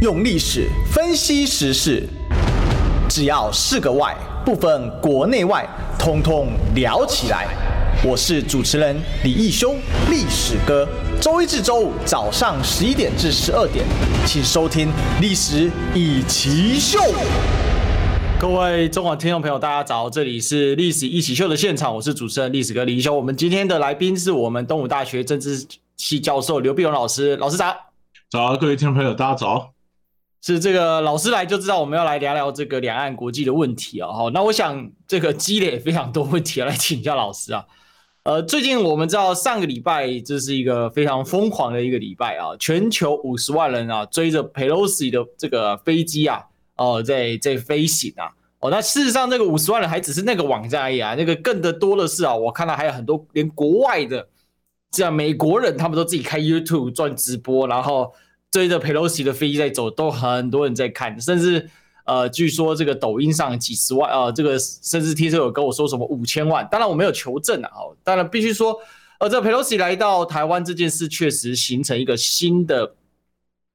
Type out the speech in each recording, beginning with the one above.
用历史分析时事，只要是个“外”，不分国内外，通通聊起来。我是主持人李义修，历史哥。周一至周五早上十一点至十二点，请收听《历史易起秀》。各位中广听众朋友，大家早，这里是《历史一起秀》的现场，我是主持人历史哥李义修。我们今天的来宾是我们东吴大学政治系教授刘碧荣老师，老师早。早，各位听众朋友，大家早。是这个老师来就知道我们要来聊聊这个两岸国际的问题啊。好，那我想这个积累非常多问题要来请教老师啊。呃，最近我们知道上个礼拜这是一个非常疯狂的一个礼拜啊，全球五十万人啊追着 Pelosi 的这个飞机啊，哦，在在飞行啊。哦，那事实上这个五十万人还只是那个网站而已啊，那个更的多的是啊，我看到还有很多连国外的这样美国人他们都自己开 YouTube 赚直播，然后。追着 Pelosi 的飞机在走，都很多人在看，甚至呃，据说这个抖音上几十万，呃，这个甚至听说有跟我说什么五千万，当然我没有求证啊，哦，当然必须说，呃，这 Pelosi 来到台湾这件事确实形成一个新的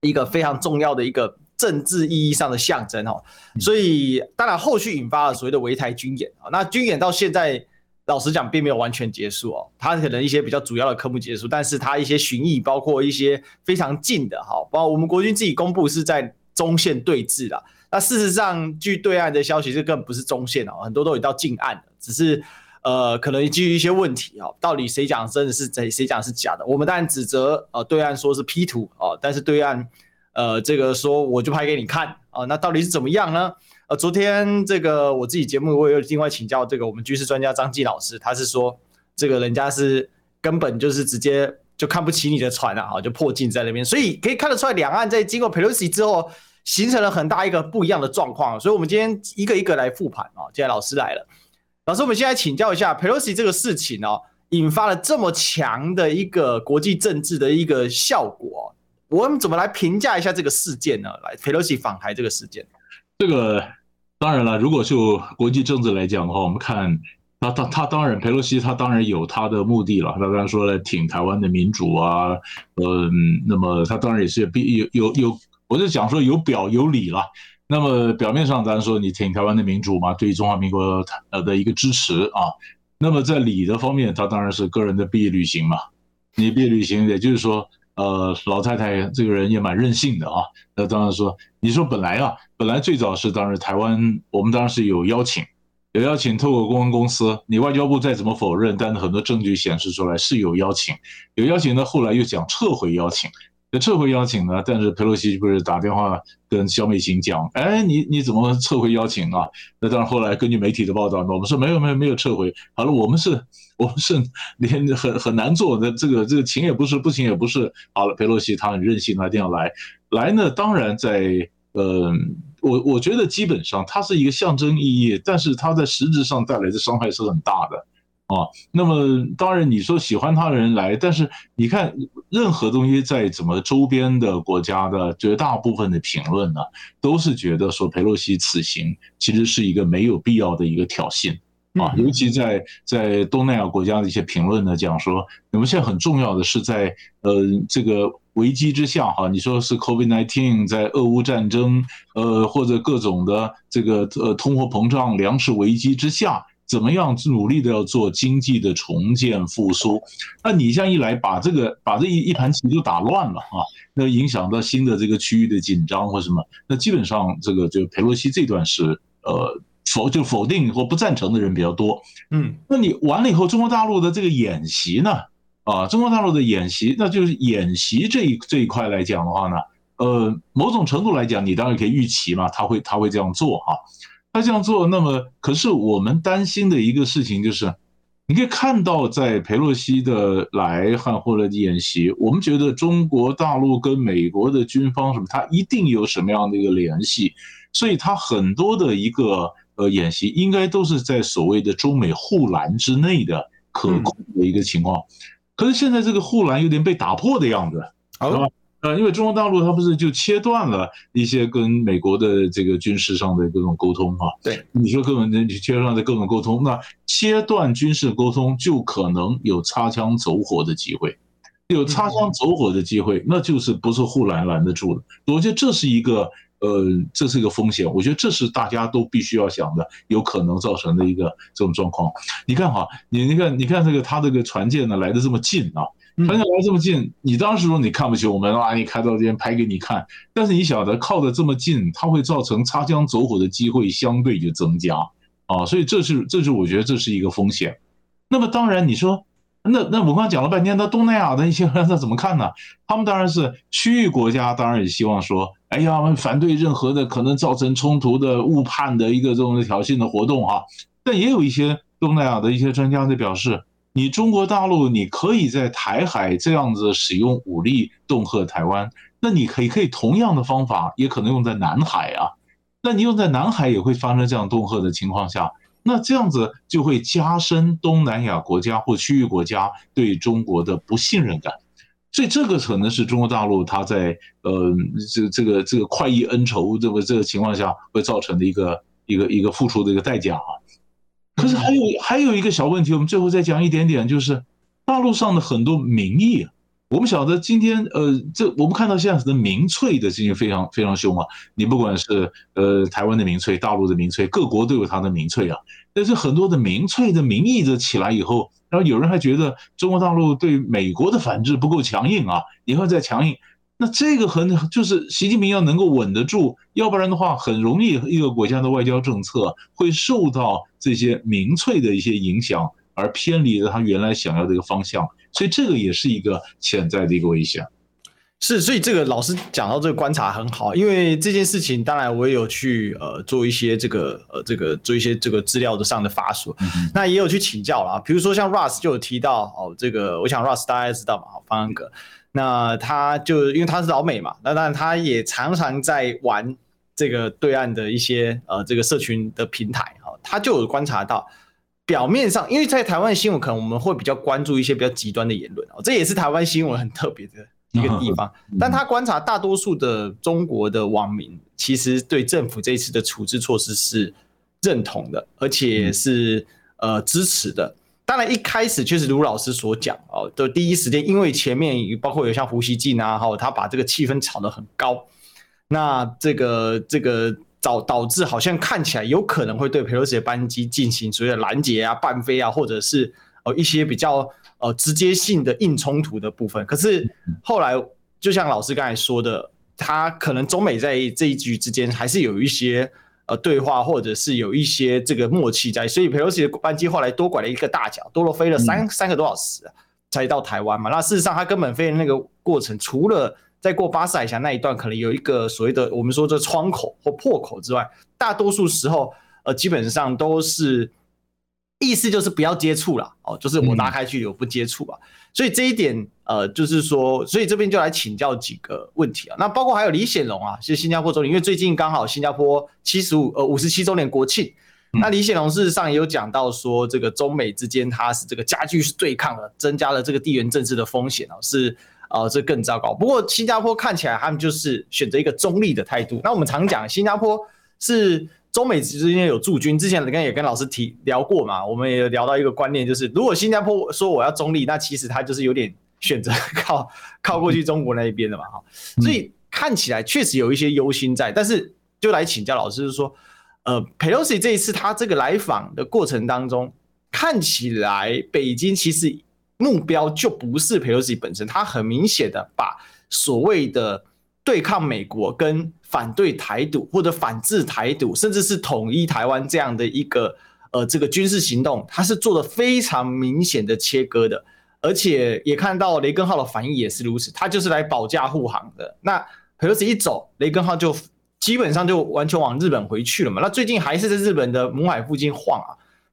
一个非常重要的一个政治意义上的象征哦，所以当然后续引发了所谓的围台军演啊，那军演到现在。老实讲，并没有完全结束哦。它可能一些比较主要的科目结束，但是它一些巡弋，包括一些非常近的，哈，包括我们国军自己公布是在中线对峙的。那事实上，据对岸的消息，这根本不是中线哦，很多都已到近岸了。只是呃，可能基于一些问题啊，到底谁讲真的是谁，谁讲是假的？我们当然指责呃对岸说是 P 图哦，但是对岸呃这个说我就拍给你看啊，那到底是怎么样呢？呃，昨天这个我自己节目我也有另外请教这个我们军事专家张继老师，他是说这个人家是根本就是直接就看不起你的船啊，就破镜在那边，所以可以看得出来，两岸在经过 Pelosi 之后，形成了很大一个不一样的状况。所以，我们今天一个一个来复盘啊。现在老师来了，老师，我们现在请教一下 Pelosi 这个事情哦，引发了这么强的一个国际政治的一个效果，我们怎么来评价一下这个事件呢？来，佩洛西访台这个事件。这个当然了，如果就国际政治来讲的话，我们看他他他当然，佩洛西他当然有他的目的了。他刚才说了挺台湾的民主啊，嗯，那么他当然也是必有有有，我就讲说有表有理了。那么表面上当然说你挺台湾的民主嘛，对于中华民国呃的一个支持啊。那么在理的方面，他当然是个人的毕业旅行嘛。你毕业旅行，也就是说。呃，老太太这个人也蛮任性的啊。那当然说，你说本来啊，本来最早是当时台湾，我们当时有邀请，有邀请透过公关公司，你外交部再怎么否认，但是很多证据显示出来是有邀请，有邀请呢，后来又想撤回邀请。撤回邀请呢？但是佩洛西不是打电话跟肖美琴讲，哎，你你怎么撤回邀请啊？那当然后来根据媒体的报道，我们说没有没有没有撤回。好了，我们是，我们是连很很难做的这个这个请也不是，不请也不是。好了，佩洛西他很任性，他一定要来。来呢，当然在呃，我我觉得基本上它是一个象征意义，但是它在实质上带来的伤害是很大的。啊，那么当然你说喜欢他的人来，但是你看任何东西在怎么周边的国家的绝大部分的评论呢，都是觉得说佩洛西此行其实是一个没有必要的一个挑衅啊，尤其在在东南亚国家的一些评论呢，讲说我们现在很重要的是在呃这个危机之下哈，你说是 COVID-19 在俄乌战争呃或者各种的这个呃通货膨胀粮食危机之下。怎么样努力的要做经济的重建复苏？那你这样一来，把这个把这一一盘棋就打乱了啊！那影响到新的这个区域的紧张或什么？那基本上这个就佩洛西这段是呃否就否定或不赞成的人比较多。嗯，那你完了以后，中国大陆的这个演习呢？啊，中国大陆的演习，那就是演习这一这一块来讲的话呢，呃，某种程度来讲，你当然可以预期嘛，他会他会这样做哈。他这样做，那么可是我们担心的一个事情就是，你可以看到在裴洛西的来汉或者演习，我们觉得中国大陆跟美国的军方什么，他一定有什么样的一个联系，所以他很多的一个呃演习，应该都是在所谓的中美护栏之内的可控的一个情况。可是现在这个护栏有点被打破的样子，是吧？呃，因为中国大陆它不是就切断了一些跟美国的这个军事上的各种沟通哈？对，你说根本你切断的各种沟通，那切断军事沟通就可能有擦枪走火的机会，有擦枪走火的机会，那就是不是护栏拦得住的。我觉得这是一个呃，这是一个风险。我觉得这是大家都必须要想的，有可能造成的一个这种状况。你看哈，你你看你看这个他这个船舰呢来的这么近啊，船舰来这么近，你当时说你看不起我们啊，你开到这边拍给你看，但是你晓得靠得这么近，它会造成擦枪走火的机会相对就增加啊，所以这是这是我觉得这是一个风险。那么当然你说。那那我刚讲了半天，那东南亚的一些人他怎么看呢？他们当然是区域国家，当然也希望说，哎呀，我们反对任何的可能造成冲突的误判的一个这种挑衅的活动啊。但也有一些东南亚的一些专家在表示，你中国大陆你可以在台海这样子使用武力恫吓台湾，那你可以可以同样的方法也可能用在南海啊。那你用在南海也会发生这样恫吓的情况下。那这样子就会加深东南亚国家或区域国家对中国的不信任感，所以这个可能是中国大陆它在呃这这个这个快意恩仇这个这个情况下会造成的一个一个一个付出的一个代价啊。可是还有还有一个小问题，我们最后再讲一点点，就是大陆上的很多民意。我们晓得今天，呃，这我们看到现在的民粹的进行非常非常凶啊！你不管是呃台湾的民粹、大陆的民粹，各国都有它的民粹啊。但是很多的民粹的民意的起来以后，然后有人还觉得中国大陆对美国的反制不够强硬啊，以后再强硬，那这个很就是习近平要能够稳得住，要不然的话，很容易一个国家的外交政策会受到这些民粹的一些影响，而偏离了他原来想要的一个方向。所以这个也是一个潜在的一个危险，是，所以这个老师讲到这个观察很好，因为这件事情当然我也有去呃做一些这个呃这个做一些这个资料的上的发索，嗯、那也有去请教了，比如说像 Russ 就有提到哦，这个我想 Russ 大家知道嘛，方安格，那他就因为他是老美嘛，那当然他也常常在玩这个对岸的一些呃这个社群的平台哈，他就有观察到。表面上，因为在台湾新闻，可能我们会比较关注一些比较极端的言论哦，这也是台湾新闻很特别的一个地方。但他观察大多数的中国的网民，其实对政府这一次的处置措施是认同的，而且是呃支持的。当然一开始确实如老师所讲哦，的第一时间，因为前面包括有像胡锡进啊，哈，他把这个气氛炒得很高，那这个这个。导导致好像看起来有可能会对裴洛西的班机进行所谓的拦截啊、半飞啊，或者是呃一些比较呃直接性的硬冲突的部分。可是后来就像老师刚才说的，他可能中美在这一局之间还是有一些呃对话，或者是有一些这个默契在。所以佩洛西的班机后来多拐了一个大角，多了飞了三三个多小时才到台湾嘛。那事实上他根本飞的那个过程，除了在过巴士海峡那一段，可能有一个所谓的我们说这窗口或破口之外，大多数时候，呃，基本上都是意思就是不要接触了哦，就是我拉开距离，我不接触啊。所以这一点，呃，就是说，所以这边就来请教几个问题啊。那包括还有李显龙啊，是新加坡总理，因为最近刚好新加坡七十五呃五十七周年国庆，那李显龙事实上也有讲到说，这个中美之间它是这个加剧是对抗了，增加了这个地缘政治的风险啊，是。呃，这更糟糕。不过新加坡看起来他们就是选择一个中立的态度。那我们常讲，新加坡是中美之间有驻军，之前刚也跟老师提聊过嘛。我们也聊到一个观念，就是如果新加坡说我要中立，那其实他就是有点选择靠靠过去中国那一边的嘛。哈，所以看起来确实有一些忧心在。但是就来请教老师，就是说，呃，佩洛西这一次他这个来访的过程当中，看起来北京其实。目标就不是裴洛西本身，他很明显的把所谓的对抗美国跟反对台独或者反制台独，甚至是统一台湾这样的一个呃这个军事行动，它是做的非常明显的切割的，而且也看到雷根号的反应也是如此，他就是来保驾护航的。那佩洛斯一走，雷根号就基本上就完全往日本回去了嘛。那最近还是在日本的母海附近晃啊。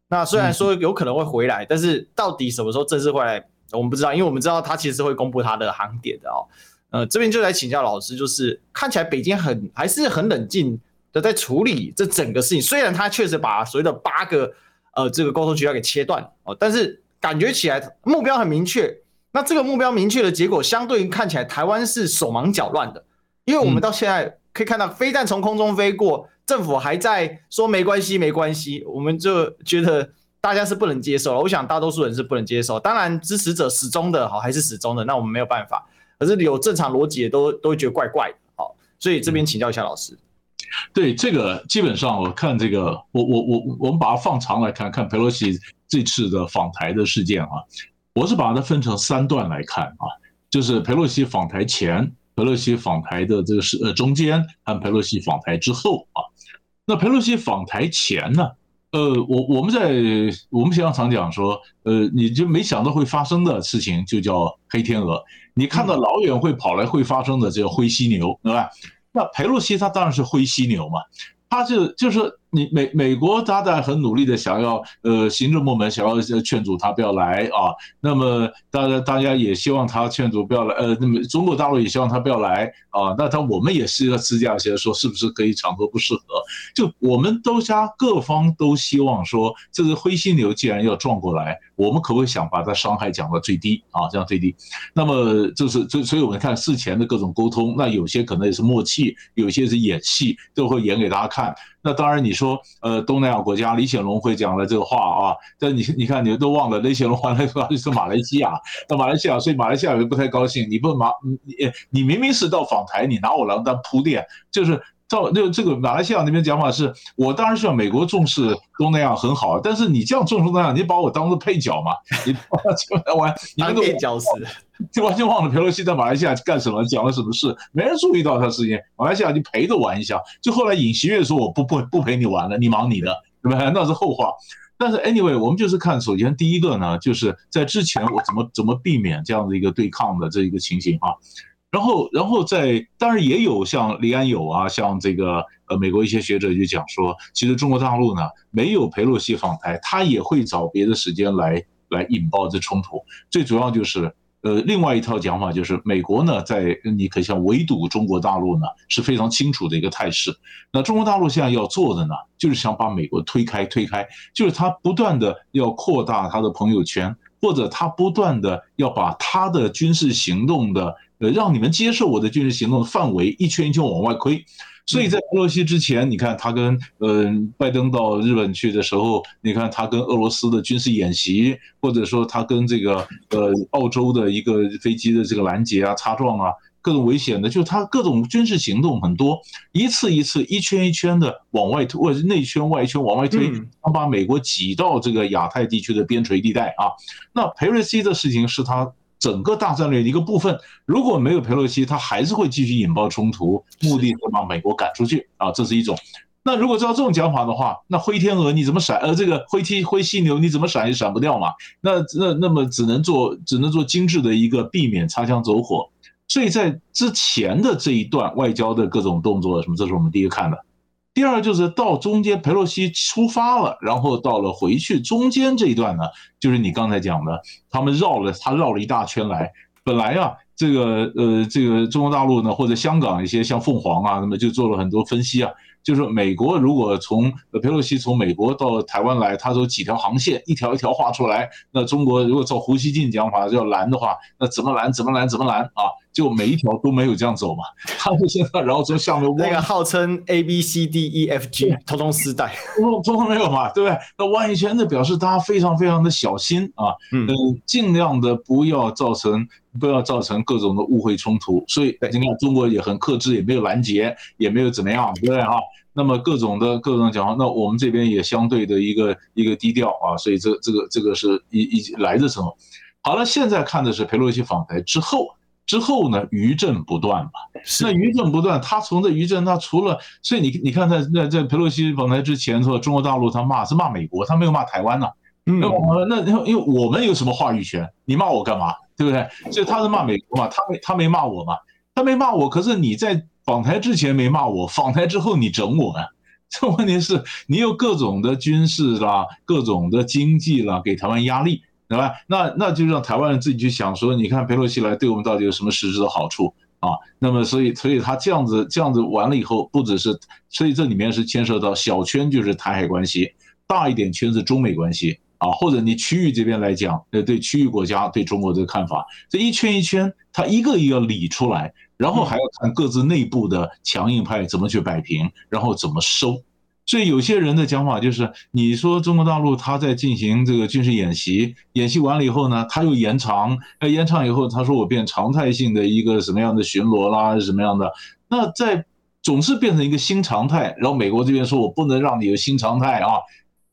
那虽然说有可能会回来，但是到底什么时候正式回来，我们不知道，因为我们知道他其实会公布他的航点的哦。呃，这边就来请教老师，就是看起来北京很还是很冷静的在处理这整个事情，虽然他确实把所谓的八个呃这个沟通渠道给切断哦，但是感觉起来目标很明确。那这个目标明确的结果，相对于看起来台湾是手忙脚乱的，因为我们到现在可以看到飞弹从空中飞过。政府还在说没关系，没关系，我们就觉得大家是不能接受了，我想大多数人是不能接受。当然支持者始终的好还是始终的，那我们没有办法。可是有正常逻辑的都都会觉得怪怪的，好，所以这边请教一下老师。对这个，基本上我看这个，我我我我们把它放长来看看佩洛西这次的访台的事件啊，我是把它分成三段来看啊，就是佩洛西访台前。佩洛西访台的这个是呃中间，和佩洛西访台之后啊，那佩洛西访台前呢，呃，我我们在我们经常讲说，呃，你就没想到会发生的事情就叫黑天鹅，你看到老远会跑来会发生的这个灰犀牛，对吧？那佩洛西他当然是灰犀牛嘛，他就就是。你美美国他在很努力的想要，呃，行政部门想要劝阻他不要来啊。那么大家大家也希望他劝阻不要来，呃，那么中国大陆也希望他不要来啊。那他我们也是要私下先说，是不是可以场合不适合？就我们都家各方都希望说，这个灰犀牛既然要撞过来，我们可不可以想把它伤害降到最低啊？降到最低。那么就是所所以我们看事前的各种沟通，那有些可能也是默契，有些是演戏，都会演给大家看。那当然，你说，呃，东南亚国家李显龙会讲了这个话啊，但你你看，你都忘了，李显龙还来说是马来西亚，到马来西亚，所以马来西亚人不太高兴。你不马，你你明明是到访台，你拿我来当铺垫，就是。照那这个马来西亚那边讲法是，我当然希望美国重视东南亚很好，但是你这样重视东南亚，你把我当做配角嘛？你 完，你们都配角死，就完全忘了佩洛西在马来西亚干什么，讲了什么事，没人注意到他事情。马来西亚就陪着玩一下，就后来尹锡悦说我不不不陪你玩了，你忙你的，对吧？那是后话。但是 anyway，我们就是看，首先第一个呢，就是在之前我怎么怎么避免这样的一个对抗的这一个情形啊。然后，然后在当然也有像李安友啊，像这个呃美国一些学者就讲说，其实中国大陆呢没有裴洛西访台，他也会找别的时间来来引爆这冲突。最主要就是呃另外一套讲法就是美国呢在你可以像围堵中国大陆呢是非常清楚的一个态势。那中国大陆现在要做的呢，就是想把美国推开推开，就是他不断的要扩大他的朋友圈，或者他不断的要把他的军事行动的。呃，让你们接受我的军事行动的范围一圈一圈往外推，所以在佩洛西之前，你看他跟呃拜登到日本去的时候，你看他跟俄罗斯的军事演习，或者说他跟这个呃澳洲的一个飞机的这个拦截啊、擦撞啊，各种危险的，就是他各种军事行动很多，一次一次一圈一圈的往外推，或者内圈外圈往外推，他把美国挤到这个亚太地区的边陲地带啊。那佩瑞西的事情是他。整个大战略的一个部分，如果没有佩洛西，他还是会继续引爆冲突，目的是把美国赶出去啊，这是一种。那如果照这种讲法的话，那灰天鹅你怎么闪？呃，这个灰犀灰犀牛你怎么闪也闪不掉嘛？那那那么只能做只能做精致的一个避免擦枪走火。所以在之前的这一段外交的各种动作什么，这是我们第一个看的。第二就是到中间，佩洛西出发了，然后到了回去中间这一段呢，就是你刚才讲的，他们绕了他绕了一大圈来。本来啊，这个呃，这个中国大陆呢，或者香港一些像凤凰啊，那么就做了很多分析啊，就是美国如果从佩洛西从美国到台湾来，他走几条航线，一条一条画出来，那中国如果照胡锡进讲法要拦的话，那怎么拦？怎么拦？怎么拦啊？就每一条都没有这样走嘛，他就现在然后从下面那个号称 A B C D E F G 通通丝带，通通没有嘛，对不对？那弯一圈的表示大家非常非常的小心啊，嗯，尽量的不要造成不要造成各种的误会冲突。所以你看中国也很克制，也没有拦截，也没有怎么样，对不对哈？那么各种的各种讲话，那我们这边也相对的一个一个低调啊，所以这这个这个是一一来的时候，好了，现在看的是佩洛西访台之后。之后呢，余震不断嘛。那余震不断，他从这余震，他除了，所以你你看，在在在佩洛西访台之前，说中国大陆他骂是骂美国，他没有骂台湾呢。嗯，那那因为我们有什么话语权？你骂我干嘛？对不对？所以他是骂美国嘛，他没他没骂我嘛，他没骂我。可是你在访台之前没骂我，访台之后你整我啊？这问题是你有各种的军事啦，各种的经济啦，给台湾压力。对吧？那那就让台湾人自己去想说，你看佩洛西来对我们到底有什么实质的好处啊？那么所以所以他这样子这样子完了以后，不只是，所以这里面是牵涉到小圈就是台海关系，大一点圈是中美关系啊，或者你区域这边来讲，呃，对区域国家对中国的看法，这一圈一圈，他一个一个理出来，然后还要看各自内部的强硬派怎么去摆平，然后怎么收。所以有些人的讲法就是，你说中国大陆他在进行这个军事演习，演习完了以后呢，他又延长，呃，延长以后他说我变常态性的一个什么样的巡逻啦，什么样的，那在总是变成一个新常态，然后美国这边说我不能让你有新常态啊，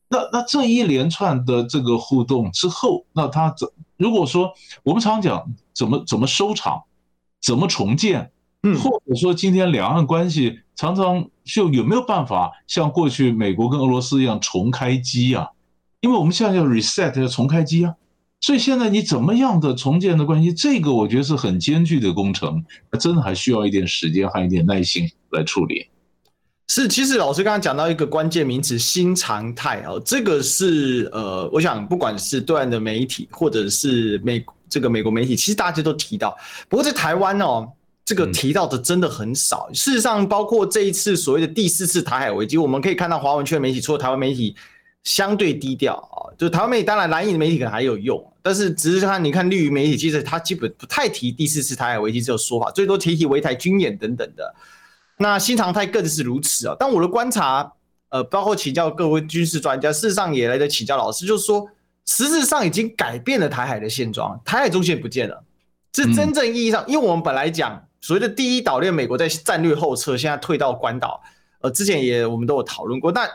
那那这一连串的这个互动之后，那他怎如果说我们常讲怎么怎么收场，怎么重建？或者说，今天两岸关系常常就有没有办法像过去美国跟俄罗斯一样重开机啊？因为我们现在要 reset 要重开机啊，所以现在你怎么样的重建的关系，这个我觉得是很艰巨的工程，真的还需要一点时间还一点耐心来处理。是，其实老师刚刚讲到一个关键名词“新常态”哦，这个是呃，我想不管是对岸的媒体或者是美这个美国媒体，其实大家都提到。不过在台湾哦。这个提到的真的很少。事实上，包括这一次所谓的第四次台海危机，我们可以看到华文圈媒体，除了台湾媒体相对低调啊，就台湾媒体，当然蓝营的媒体可能还有用，但是只是看你看绿营媒体，其实他基本不太提第四次台海危机这个说法，最多提提围台军演等等的。那新常态更是如此啊。但我的观察，呃，包括请教各位军事专家，事实上也来得请教老师，就是说，实质上已经改变了台海的现状，台海中线不见了，是真正意义上，因为我们本来讲。所谓的第一岛链，美国在战略后撤，现在退到关岛。呃，之前也我们都有讨论过。但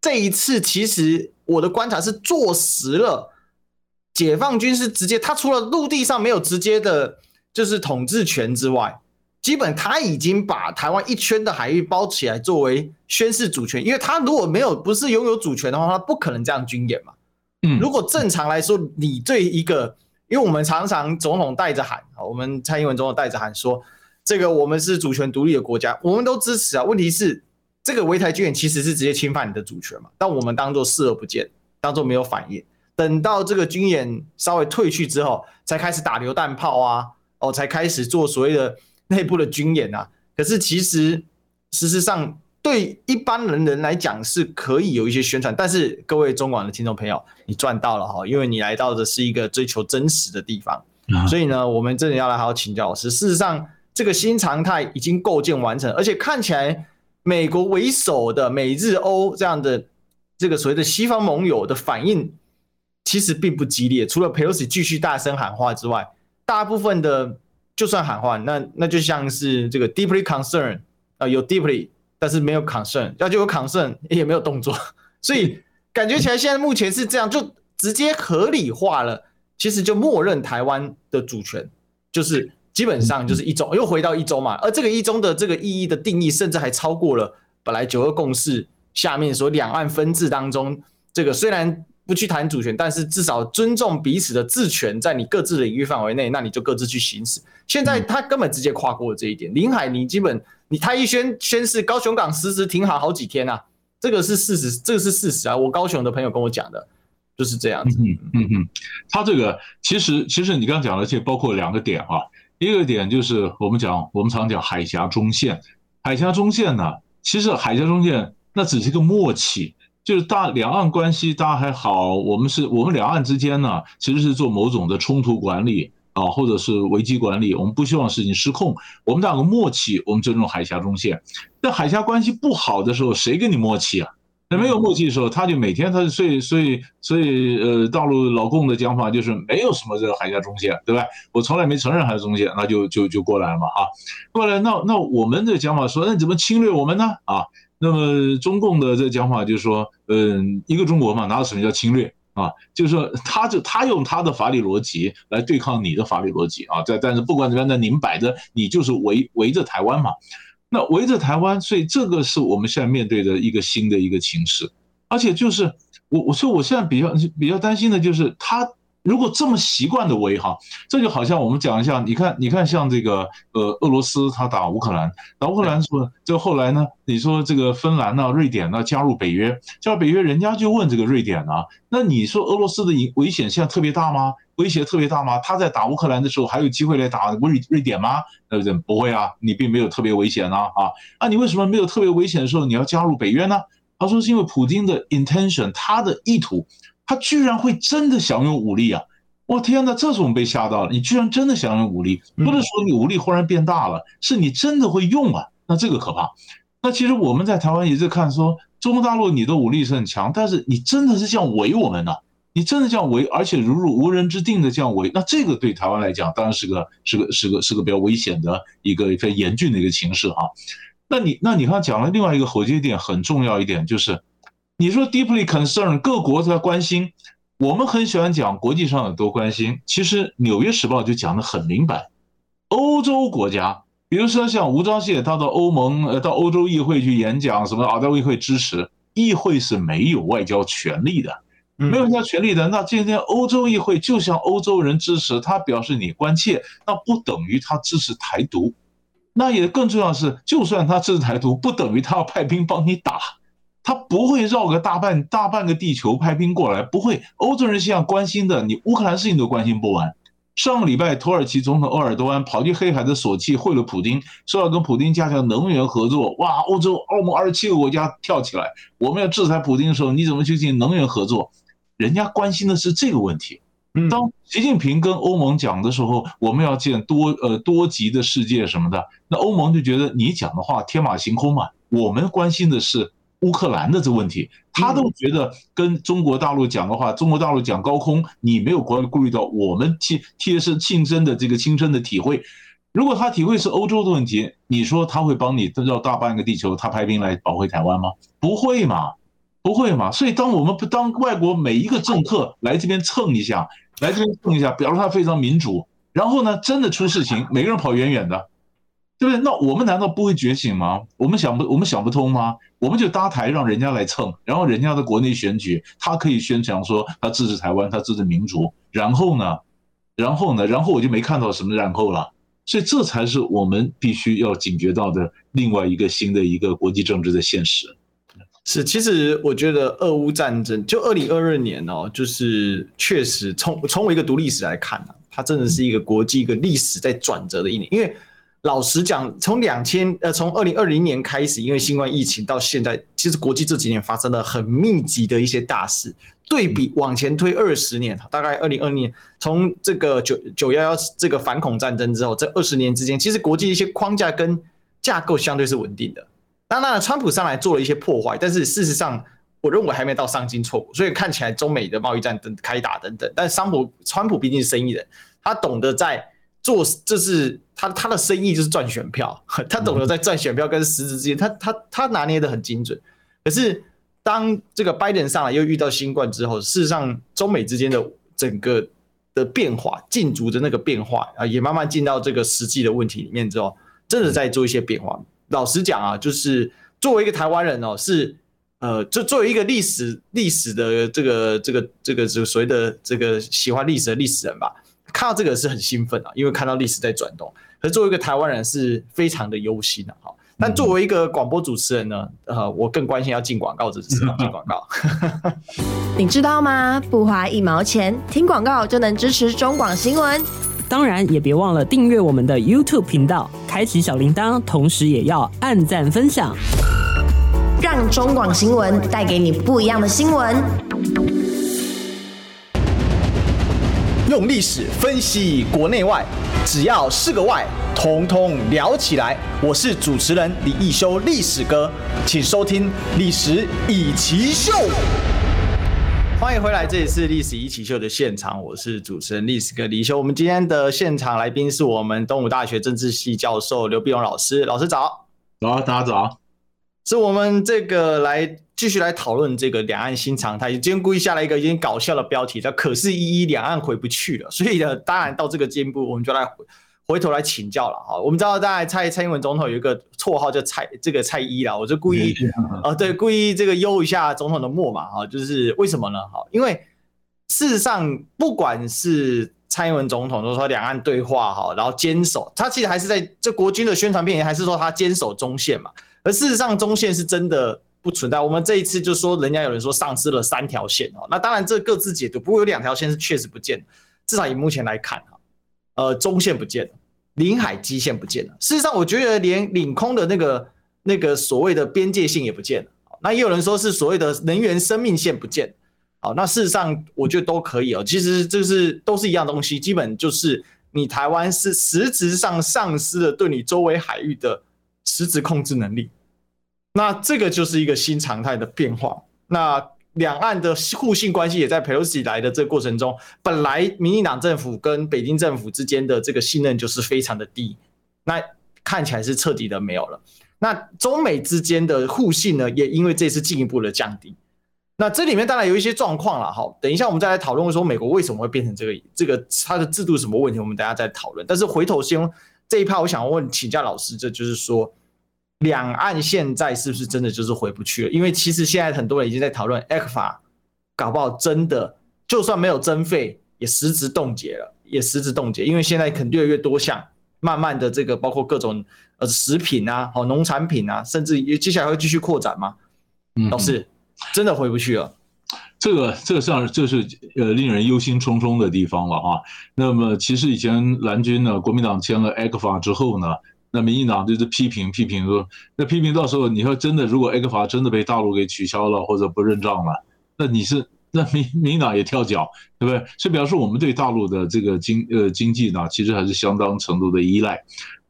这一次，其实我的观察是坐实了解放军是直接，他除了陆地上没有直接的，就是统治权之外，基本他已经把台湾一圈的海域包起来，作为宣示主权。因为他如果没有不是拥有主权的话，他不可能这样军演嘛。嗯，如果正常来说，你对一个，因为我们常常总统带着喊，我们蔡英文总统带着喊说。这个我们是主权独立的国家，我们都支持啊。问题是，这个围台军演其实是直接侵犯你的主权嘛？但我们当做视而不见，当做没有反应。等到这个军演稍微退去之后，才开始打榴弹炮啊，哦，才开始做所谓的内部的军演啊。可是其实事实上，对一般人人来讲是可以有一些宣传。但是各位中广的听众朋友，你赚到了哈，因为你来到的是一个追求真实的地方。所以呢，我们真的要来好好请教老师。事实上。这个新常态已经构建完成，而且看起来美国为首的美日欧这样的这个所谓的西方盟友的反应其实并不激烈，除了佩洛西继续大声喊话之外，大部分的就算喊话，那那就像是这个 deeply concern 啊，有 deeply，但是没有 concern，要就有 concern 也没有动作，所以感觉起来现在目前是这样，就直接合理化了，其实就默认台湾的主权就是。基本上就是一中，又回到一中嘛，而这个一中的这个意义的定义，甚至还超过了本来九二共识下面所两岸分治当中，这个虽然不去谈主权，但是至少尊重彼此的治权，在你各自的领域范围内，那你就各自去行使。现在他根本直接跨过了这一点，林海你基本他一宣宣誓高雄港实时停航好几天啊，这个是事实，这个是事实啊，我高雄的朋友跟我讲的，就是这样子。嗯嗯嗯，他这个其实其实你刚刚讲的这包括两个点啊。一个点就是我们讲，我们常讲海峡中线，海峡中线呢，其实海峡中线那只是一个默契，就是大两岸关系大家还好，我们是我们两岸之间呢，其实是做某种的冲突管理啊，或者是危机管理，我们不希望事情失控，我们两个默契，我们尊重海峡中线。但海峡关系不好的时候，谁跟你默契啊？那没有默契的时候，他就每天他所以所以所以呃，大陆老共的讲法就是没有什么这个海峡中线，对吧？我从来没承认海峡中线，那就就就过来了嘛啊，过来那那我们的讲法说，那你怎么侵略我们呢啊？那么中共的这讲法就是说，嗯，一个中国嘛，哪有什么叫侵略啊？就是说他就他用他的法理逻辑来对抗你的法理逻辑啊，在但是不管怎么样，那您摆着你就是围围着台湾嘛。那围着台湾，所以这个是我们现在面对的一个新的一个情势，而且就是我我说我现在比较比较担心的就是他如果这么习惯的围哈，这就好像我们讲一下，你看你看像这个呃俄罗斯他打乌克兰，打乌克兰说就后来呢，你说这个芬兰呐、瑞典呐加入北约，加入北约，人家就问这个瑞典啊，那你说俄罗斯的危危险现在特别大吗？威胁特别大吗？他在打乌克兰的时候还有机会来打瑞瑞典吗？对不对？不会啊，你并没有特别危险啊啊！那你为什么没有特别危险的时候你要加入北约呢？他说是因为普京的 intention，他的意图，他居然会真的想用武力啊！我天哪，这是我们被吓到了！你居然真的想用武力，不是说你武力忽然变大了，是你真的会用啊！那这个可怕。那其实我们在台湾也是看说。中国大陆你的武力是很强，但是你真的是这样围我们呢、啊？你真的这样围，而且如入无人之境的这样围，那这个对台湾来讲当然是个是个是个是个比较危险的一个非常严峻的一个情势哈。那你那你刚讲了另外一个火节点很重要一点就是，你说 deeply concerned 各国在关心，我们很喜欢讲国际上有多关心，其实《纽约时报》就讲得很明白，欧洲国家，比如说像吴钊燮，他到欧盟呃到欧洲议会去演讲，什么奥运会支持，议会是没有外交权利的。没有人家权利的，那今天欧洲议会就向欧洲人支持他，表示你关切，那不等于他支持台独。那也更重要的是，就算他支持台独，不等于他要派兵帮你打，他不会绕个大半大半个地球派兵过来，不会。欧洲人现在关心的，你乌克兰事情都关心不完。上个礼拜，土耳其总统鄂尔多安跑去黑海的索契会了普京，说要跟普京加强能源合作。哇，欧洲欧盟二十七个国家跳起来，我们要制裁普京的时候，你怎么去进行能源合作？人家关心的是这个问题。当习近平跟欧盟讲的时候，我们要建多呃多极的世界什么的，那欧盟就觉得你讲的话天马行空嘛。我们关心的是乌克兰的这问题，他都觉得跟中国大陆讲的话，中国大陆讲高空，你没有关顾虑到我们贴贴身亲身的这个亲身的体会。如果他体会是欧洲的问题，你说他会帮你绕大半个地球，他派兵来保卫台湾吗？不会嘛。不会嘛？所以当我们不当外国每一个政客来这边蹭一下，来这边蹭一下，表示他非常民主，然后呢，真的出事情，每个人跑远远的，对不对？那我们难道不会觉醒吗？我们想不，我们想不通吗？我们就搭台让人家来蹭，然后人家的国内选举，他可以宣传说他支持台湾，他支持民主，然后呢，然后呢，然后我就没看到什么然后了。所以这才是我们必须要警觉到的另外一个新的一个国际政治的现实。是，其实我觉得俄乌战争就二零二二年哦，就是确实从从我一个读历史来看啊，它真的是一个国际一个历史在转折的一年。因为老实讲，从两千呃从二零二零年开始，因为新冠疫情到现在，其实国际这几年发生了很密集的一些大事。对比往前推二十年，大概二零二零年从这个九九幺幺这个反恐战争之后，这二十年之间，其实国际一些框架跟架构相对是稳定的。当然，川普上来做了一些破坏，但是事实上，我认为还没到伤筋错误，所以看起来中美的贸易战等开打等等。但川普，川普毕竟是生意人，他懂得在做，这是他他的生意就是赚选票，他懂得在赚选票跟实质之间，他他他拿捏的很精准。可是当这个拜登上来又遇到新冠之后，事实上中美之间的整个的变化，禁足的那个变化啊，也慢慢进到这个实际的问题里面之后，真的在做一些变化。老实讲啊，就是作为一个台湾人哦，是呃，就作为一个历史历史的这个这个这个这个所谓的这个喜欢历史的历史人吧，看到这个是很兴奋啊，因为看到历史在转动。可是作为一个台湾人，是非常的忧心啊哈。但作为一个广播主持人呢，呃，我更关心要进广告，这是进广告。你知道吗？不花一毛钱，听广告就能支持中广新闻。当然，也别忘了订阅我们的 YouTube 频道，开启小铃铛，同时也要按赞分享，让中广新闻带给你不一样的新闻。用历史分析国内外，只要是个“外”，统统聊起来。我是主持人李易修，历史哥，请收听《历史易起秀》。欢迎回来，这里是历史一起秀的现场，我是主持人历史哥李修。我们今天的现场来宾是我们东吴大学政治系教授刘碧荣老师，老师早。早，大家早。是我们这个来继续来讨论这个两岸新常态。今天故意下来一个有点搞笑的标题，叫“可是依依两岸回不去了”。所以呢，当然到这个进步，我们就来。回头来请教了哈，我们知道大概蔡蔡英文总统有一个绰号叫蔡这个蔡一啦，我就故意啊 对，故意这个悠一下总统的墨嘛哈，就是为什么呢哈？因为事实上不管是蔡英文总统都说两岸对话哈，然后坚守，他其实还是在这国军的宣传片，还是说他坚守中线嘛？而事实上中线是真的不存在。我们这一次就说人家有人说丧失了三条线哦，那当然这各自解读，不过有两条线是确实不见，至少以目前来看。呃，中线不见了，领海基线不见了。事实上，我觉得连领空的那个那个所谓的边界线也不见了。那也有人说是所谓的能源生命线不见。好，那事实上我觉得都可以哦。其实就是都是一样东西，基本就是你台湾是实质上丧失了对你周围海域的实质控制能力。那这个就是一个新常态的变化。那两岸的互信关系也在裴洛西来的这个过程中，本来民进党政府跟北京政府之间的这个信任就是非常的低，那看起来是彻底的没有了。那中美之间的互信呢，也因为这次进一步的降低。那这里面当然有一些状况了，哈，等一下我们再来讨论说美国为什么会变成这个这个它的制度什么问题，我们等下再讨论。但是回头先这一趴，我想问请教老师，这就是说两岸现在是不是真的就是回不去了？因为其实现在很多人已经在讨论 ECFA，搞不好真的就算没有征费，也实质冻结了，也实质冻结，因为现在肯定越来越多项，慢慢的这个包括各种呃食品啊，好农产品啊，甚至接下来会继续扩展吗？嗯，老师。真的回不去了，这个这个上这是呃令人忧心忡忡的地方了啊。那么其实以前蓝军呢，国民党签了 ECFA 之后呢，那民进党就是批评批评说，那批评到时候你说真的，如果埃克法真的被大陆给取消了或者不认账了，那你是那民民进党也跳脚，对不对？所以表示我们对大陆的这个经呃经济呢，其实还是相当程度的依赖。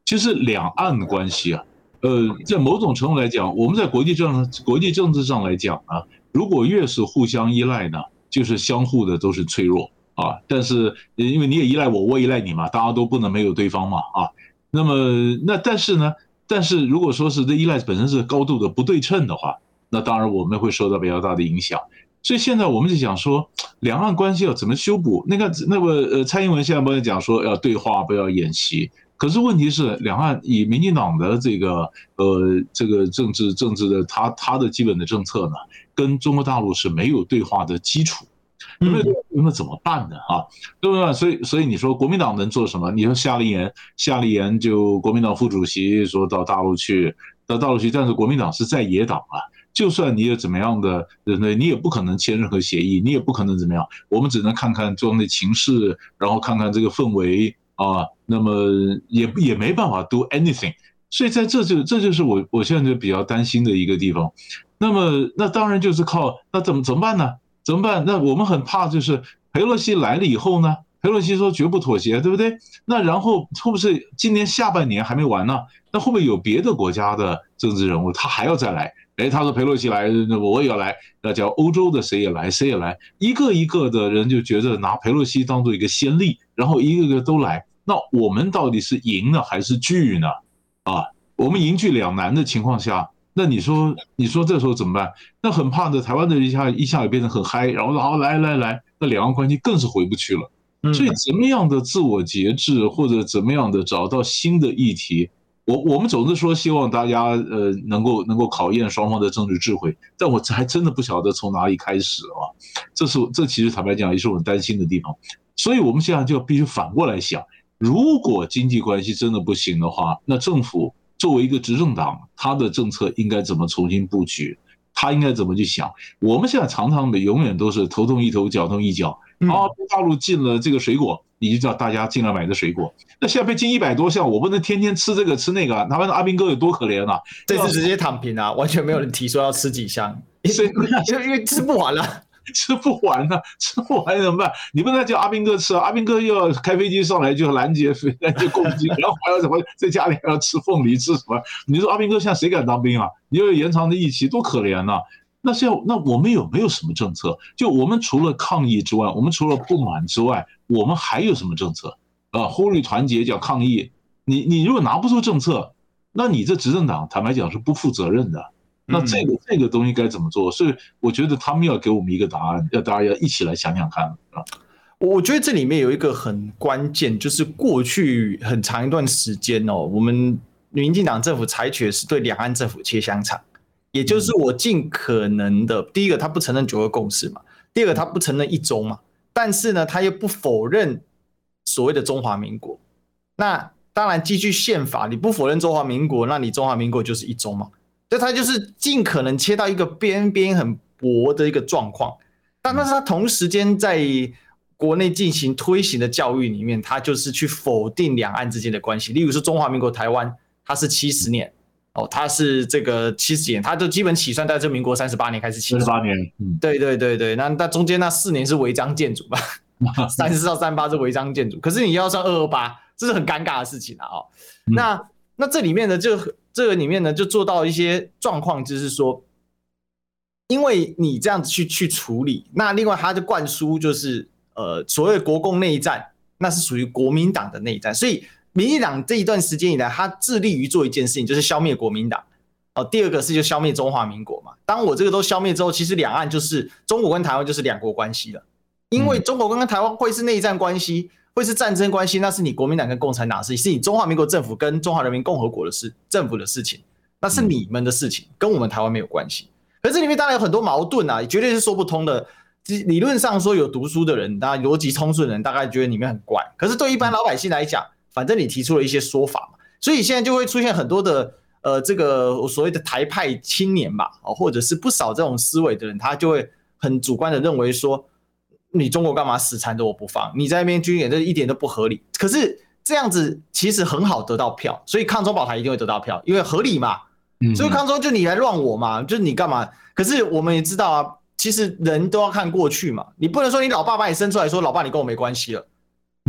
其实两岸的关系啊。呃，在某种程度来讲，我们在国际政国际政治上来讲呢，如果越是互相依赖呢，就是相互的都是脆弱啊。但是因为你也依赖我，我依赖你嘛，大家都不能没有对方嘛啊。那么那但是呢，但是如果说是这依赖本身是高度的不对称的话，那当然我们会受到比较大的影响。所以现在我们就讲说，两岸关系要怎么修补？那个那个呃，蔡英文现在不是讲说要对话，不要演习。可是问题是，两岸以民进党的这个呃这个政治政治的他他的基本的政策呢，跟中国大陆是没有对话的基础，那么那怎么办呢？啊，对不对？所以所以你说国民党能做什么？你说夏立言夏立言就国民党副主席说到大陆去到大陆去，但是国民党是在野党啊，就算你有怎么样的人类？你也不可能签任何协议，你也不可能怎么样，我们只能看看中央的情势，然后看看这个氛围。啊，那么也也没办法 do anything，所以在这就这就是我我现在就比较担心的一个地方。那么那当然就是靠那怎么怎么办呢？怎么办？那我们很怕就是裴洛西来了以后呢，裴洛西说绝不妥协，对不对？那然后会不会今年下半年还没完呢？那会不会有别的国家的政治人物他还要再来？哎，他说裴洛西来，那我也要来，那叫欧洲的谁也来，谁也来，一个一个的人就觉得拿裴洛西当做一个先例。然后一个个都来，那我们到底是赢呢还是拒呢？啊，我们赢拒两难的情况下，那你说，你说这时候怎么办？那很怕的，台湾的一下一下也变得很嗨，然后说好来来来，那两岸关系更是回不去了。所以怎么样的自我节制，或者怎么样的找到新的议题，我我们总是说希望大家呃能够能够考验双方的政治智慧，但我还真的不晓得从哪里开始啊。这是这其实坦白讲也是我们担心的地方。所以，我们现在就必须反过来想：如果经济关系真的不行的话，那政府作为一个执政党，他的政策应该怎么重新布局？他应该怎么去想？我们现在常常的永远都是头痛一头，脚痛一脚。啊，大陆进了这个水果，你就叫大家进来买的水果。那现在被禁一百多项，我不能天天吃这个吃那个。台湾的阿斌哥有多可怜啊？这次直接躺平啊，完全没有人提说要吃几箱，因为 因为吃不完了。吃不完呢、吃不完怎么办？你不能叫阿兵哥吃啊！阿兵哥又要开飞机上来就拦截飞，就攻击，然后还要怎么在家里还要吃凤梨吃什么？你说阿兵哥现在谁敢当兵啊？你又有延长的疫情，多可怜呐、那现在那我们有没有什么政策？就我们除了抗议之外，我们除了不满之外，我们还有什么政策？啊，呼吁团结叫抗议，你你如果拿不出政策，那你这执政党坦白讲是不负责任的。那这个这个东西该怎么做？所以我觉得他们要给我们一个答案，要大家要一起来想想看啊。我觉得这里面有一个很关键，就是过去很长一段时间哦，我们民进党政府采取的是对两岸政府切香肠，也就是我尽可能的，第一个他不承认九二共识嘛，第二个他不承认一中嘛，但是呢，他又不否认所谓的中华民国。那当然，基据宪法，你不否认中华民国，那你中华民国就是一中嘛。所以他就是尽可能切到一个边边很薄的一个状况，但但是它同时间在国内进行推行的教育里面，它就是去否定两岸之间的关系。例如说中华民国台湾，它是七十年哦，它是这个七十几年，它就基本起算在这民国三十八年开始起。三十八年，嗯，对对对对，那那中间那四年是违章建筑吧？三十四到三十八是违章建筑，可是你要算二二八，这是很尴尬的事情啊！哦，那那这里面呢就。这个里面呢，就做到一些状况，就是说，因为你这样子去去处理，那另外他就灌输就是呃所谓国共内战，那是属于国民党的内战，所以民进党这一段时间以来，他致力于做一件事情，就是消灭国民党。哦，第二个是就消灭中华民国嘛。当我这个都消灭之后，其实两岸就是中国跟台湾就是两国关系了，因为中国跟台湾会是内战关系。会是战争关系，那是你国民党跟共产党的事情，是你中华民国政府跟中华人民共和国的事，政府的事情，那是你们的事情，跟我们台湾没有关系。可是这里面当然有很多矛盾啊，绝对是说不通的。理论上说有读书的人，大家逻辑通顺的人，大概觉得里面很怪。可是对一般老百姓来讲，反正你提出了一些说法嘛，所以现在就会出现很多的呃，这个所谓的台派青年吧，或者是不少这种思维的人，他就会很主观的认为说。你中国干嘛死缠着我不放？你在那边军演，这一点都不合理。可是这样子其实很好得到票，所以抗中保台一定会得到票，因为合理嘛。所以抗中就你来乱我嘛，就是你干嘛？可是我们也知道啊，其实人都要看过去嘛。你不能说你老爸把你生出来说，老爸你跟我没关系了。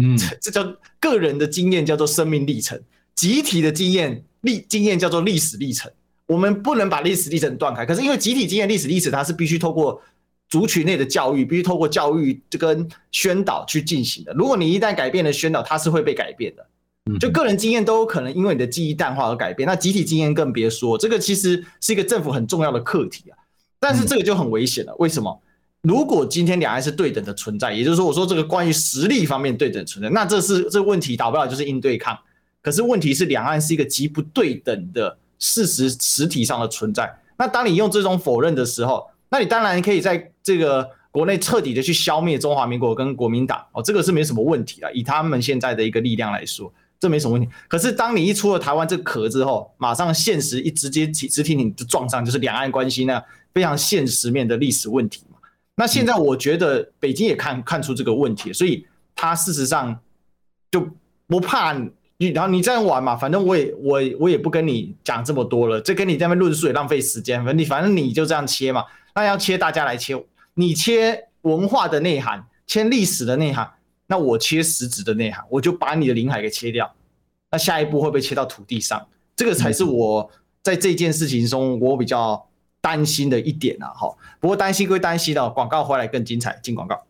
嗯，这叫个人的经验叫做生命历程，集体的经验历经验叫做历史历程。我们不能把历史历程断开。可是因为集体经验历史历史它是必须透过。族群内的教育必须透过教育这跟宣导去进行的。如果你一旦改变了宣导，它是会被改变的。就个人经验都有可能因为你的记忆淡化而改变，那集体经验更别说。这个其实是一个政府很重要的课题啊。但是这个就很危险了。为什么？如果今天两岸是对等的存在，也就是说，我说这个关于实力方面对等存在，那这是这个问题倒不了就是硬对抗。可是问题是两岸是一个极不对等的事实实体上的存在。那当你用这种否认的时候，那你当然可以在这个国内彻底的去消灭中华民国跟国民党哦，这个是没什么问题的。以他们现在的一个力量来说，这没什么问题。可是当你一出了台湾这个壳之后，马上现实一直接直挺挺就撞上，就是两岸关系那非常现实面的历史问题嘛。那现在我觉得北京也看看出这个问题，所以他事实上就不怕你，然后你这样玩嘛，反正我也我我也不跟你讲这么多了，这跟你在那边论述也浪费时间。反正你反正你就这样切嘛。那要切，大家来切。你切文化的内涵，切历史的内涵，那我切实质的内涵，我就把你的领海给切掉。那下一步会不会切到土地上？这个才是我在这件事情中我比较担心的一点啊。哈，不过担心归担心的，广告回来更精彩。进广告，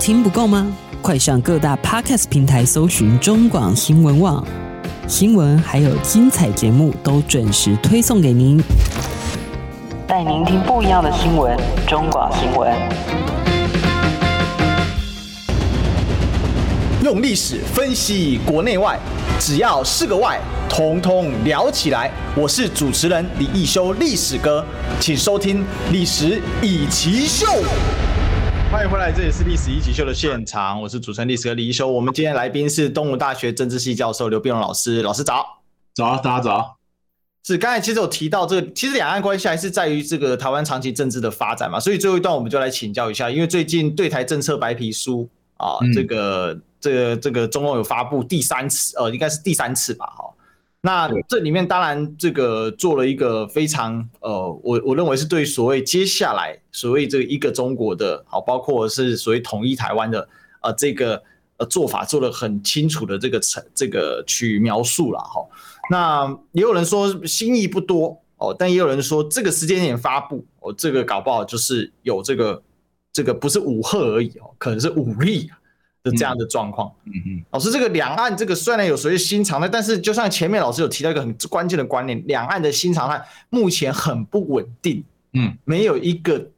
听不够吗？快上各大 Podcast 平台搜寻中广新闻网，新闻还有精彩节目都准时推送给您。带您听不一样的新闻，中广新闻。用历史分析国内外，只要是个“外”，统统聊起来。我是主持人李易修，历史哥，请收听《历史以奇秀》。欢迎回来，这里是《历史一起秀》的现场，我是主持人历史哥李易修。我们今天来宾是东吴大学政治系教授刘必荣老师，老师早，早，大家早。是刚才其实有提到这个，其实两岸关系还是在于这个台湾长期政治的发展嘛，所以最后一段我们就来请教一下，因为最近对台政策白皮书啊，这个这个这个中共有发布第三次，呃，应该是第三次吧，哈，那这里面当然这个做了一个非常呃，我我认为是对所谓接下来所谓这个一个中国的，好，包括是所谓统一台湾的呃这个呃做法做了很清楚的这个成这个去描述了哈。那也有人说新意不多哦，但也有人说这个时间点发布哦，这个搞不好就是有这个这个不是武吓而已哦，可能是武力的这样的状况。嗯嗯，老师，这个两岸这个虽然有所谓新常态，但是就像前面老师有提到一个很关键的观念，两岸的新常态目前很不稳定。嗯，没有一个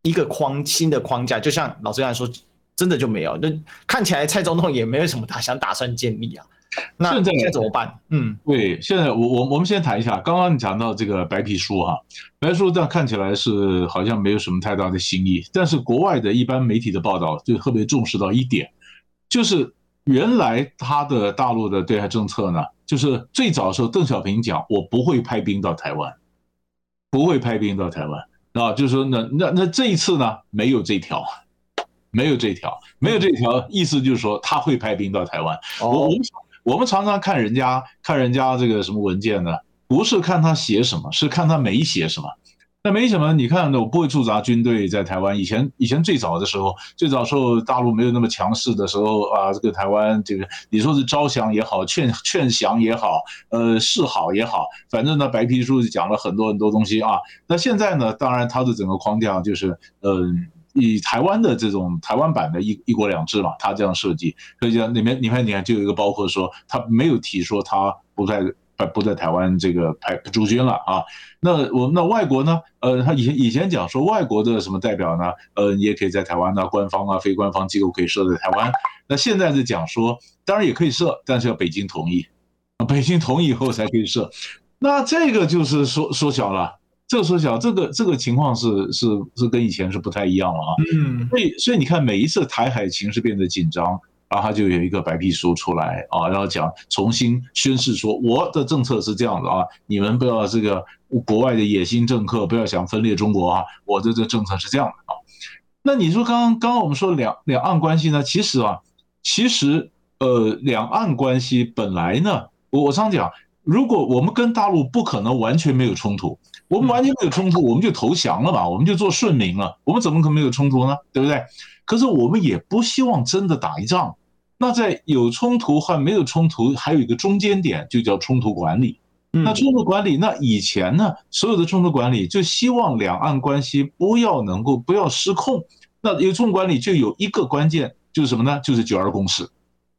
一个框新的框架，就像老师刚才说，真的就没有。那看起来蔡总统也没有什么打想打算建立啊。那现在该怎么办？嗯，对，现在我我我们先谈一下，刚刚你讲到这个白皮书哈，白皮书这样看起来是好像没有什么太大的新意，但是国外的一般媒体的报道就特别重视到一点，就是原来他的大陆的对外政策呢，就是最早的时候邓小平讲，我不会派兵到台湾，不会派兵到台湾啊，就是说那那那这一次呢，没有这条。没有这条，没有这条，意思就是说他会派兵到台湾。我我们我们常常看人家看人家这个什么文件呢，不是看他写什么，是看他没写什么。那没什么，你看，我不会驻扎军队在台湾。以前以前最早的时候，最早时候大陆没有那么强势的时候啊，这个台湾这个你说是招降也好，劝劝降也好，呃，示好也好，反正呢，白皮书就讲了很多很多东西啊。那现在呢，当然它的整个框架就是，嗯、以台湾的这种台湾版的一一国两制嘛，它这样设计，所以讲里面你看你看就有一个包括说，他没有提说他不在。不不在台湾这个派驻军了啊？那我们那外国呢？呃，他以前以前讲说外国的什么代表呢？呃，你也可以在台湾呢，官方啊、非官方机构可以设在台湾。那现在是讲说，当然也可以设，但是要北京同意，北京同意以后才可以设。那这个就是缩缩小了，这个缩小，这个这个情况是是是跟以前是不太一样了啊。嗯，所以所以你看，每一次台海情势变得紧张。然后他就有一个白皮书出来啊，然后讲重新宣誓说，我的政策是这样的啊，你们不要这个国外的野心政客，不要想分裂中国啊，我的这政策是这样的啊。那你说刚刚刚刚我们说两两岸关系呢，其实啊，其实呃两岸关系本来呢，我我常讲，如果我们跟大陆不可能完全没有冲突，我们完全没有冲突，我们就投降了嘛，我们就做顺民了，我们怎么可能没有冲突呢？对不对？可是我们也不希望真的打一仗。那在有冲突和没有冲突，还有一个中间点，就叫冲突管理。那冲突管理，那以前呢，所有的冲突管理就希望两岸关系不要能够不要失控。那有冲突管理就有一个关键，就是什么呢？就是九二共识。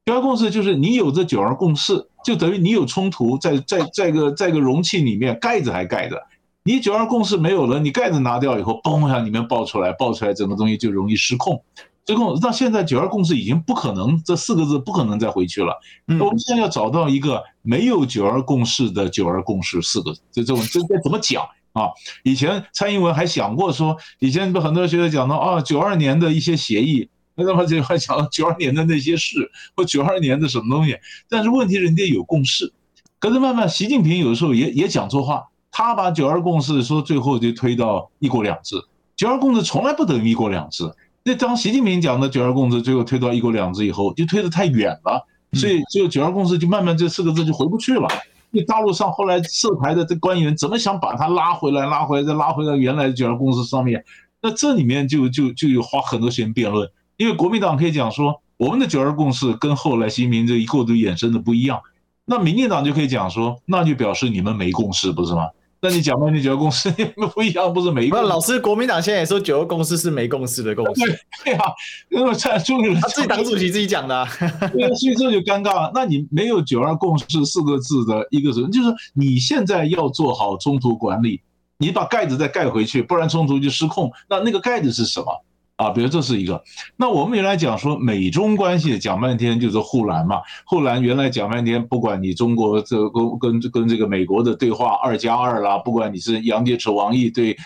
九二共识就是你有这九二共识，就等于你有冲突在在在个在个容器里面，盖子还盖着。你九二共识没有了，你盖子拿掉以后，嘣一下里面爆出来，爆出来整个东西就容易失控。失控到现在九二共识已经不可能，这四个字不可能再回去了。我们现在要找到一个没有九二共识的九二共识四个字，这这种这该怎么讲啊？以前蔡英文还想过说，以前不很多学者讲到啊，九二年的一些协议，那他妈就还讲九二年的那些事或九二年的什么东西。但是问题人家有共识，可是慢慢习近平有的时候也也讲错话，他把九二共识说最后就推到一国两制，九二共识从来不等于一国两制。那当习近平讲的“九二共识”最后推到“一国两制”以后，就推得太远了，所以就“九二共识”就慢慢这四个字就回不去了。因为大陆上后来涉台的这官员怎么想把它拉回来、拉回来、再拉回到原来的“九二共识”上面？那这里面就就就有花很多时间辩论。因为国民党可以讲说，我们的“九二共识”跟后来习近平这一过渡衍生的不一样，那民进党就可以讲说，那就表示你们没共识，不是吗？那你讲半天九二共识，不一样，不是每一个。老师，国民党现在也说九二共识是没共识的共识。对 对啊，因为在中国，他自己党主席自己讲的、啊。对啊，所以这就尴尬了。那你没有九二共识四个字的一个人，就是你现在要做好冲突管理，你把盖子再盖回去，不然冲突就失控。那那个盖子是什么？啊，比如这是一个，那我们原来讲说美中关系讲半天就是护栏嘛，护栏原来讲半天，不管你中国这跟跟跟这个美国的对话二加二啦，不管你是杨洁篪王毅对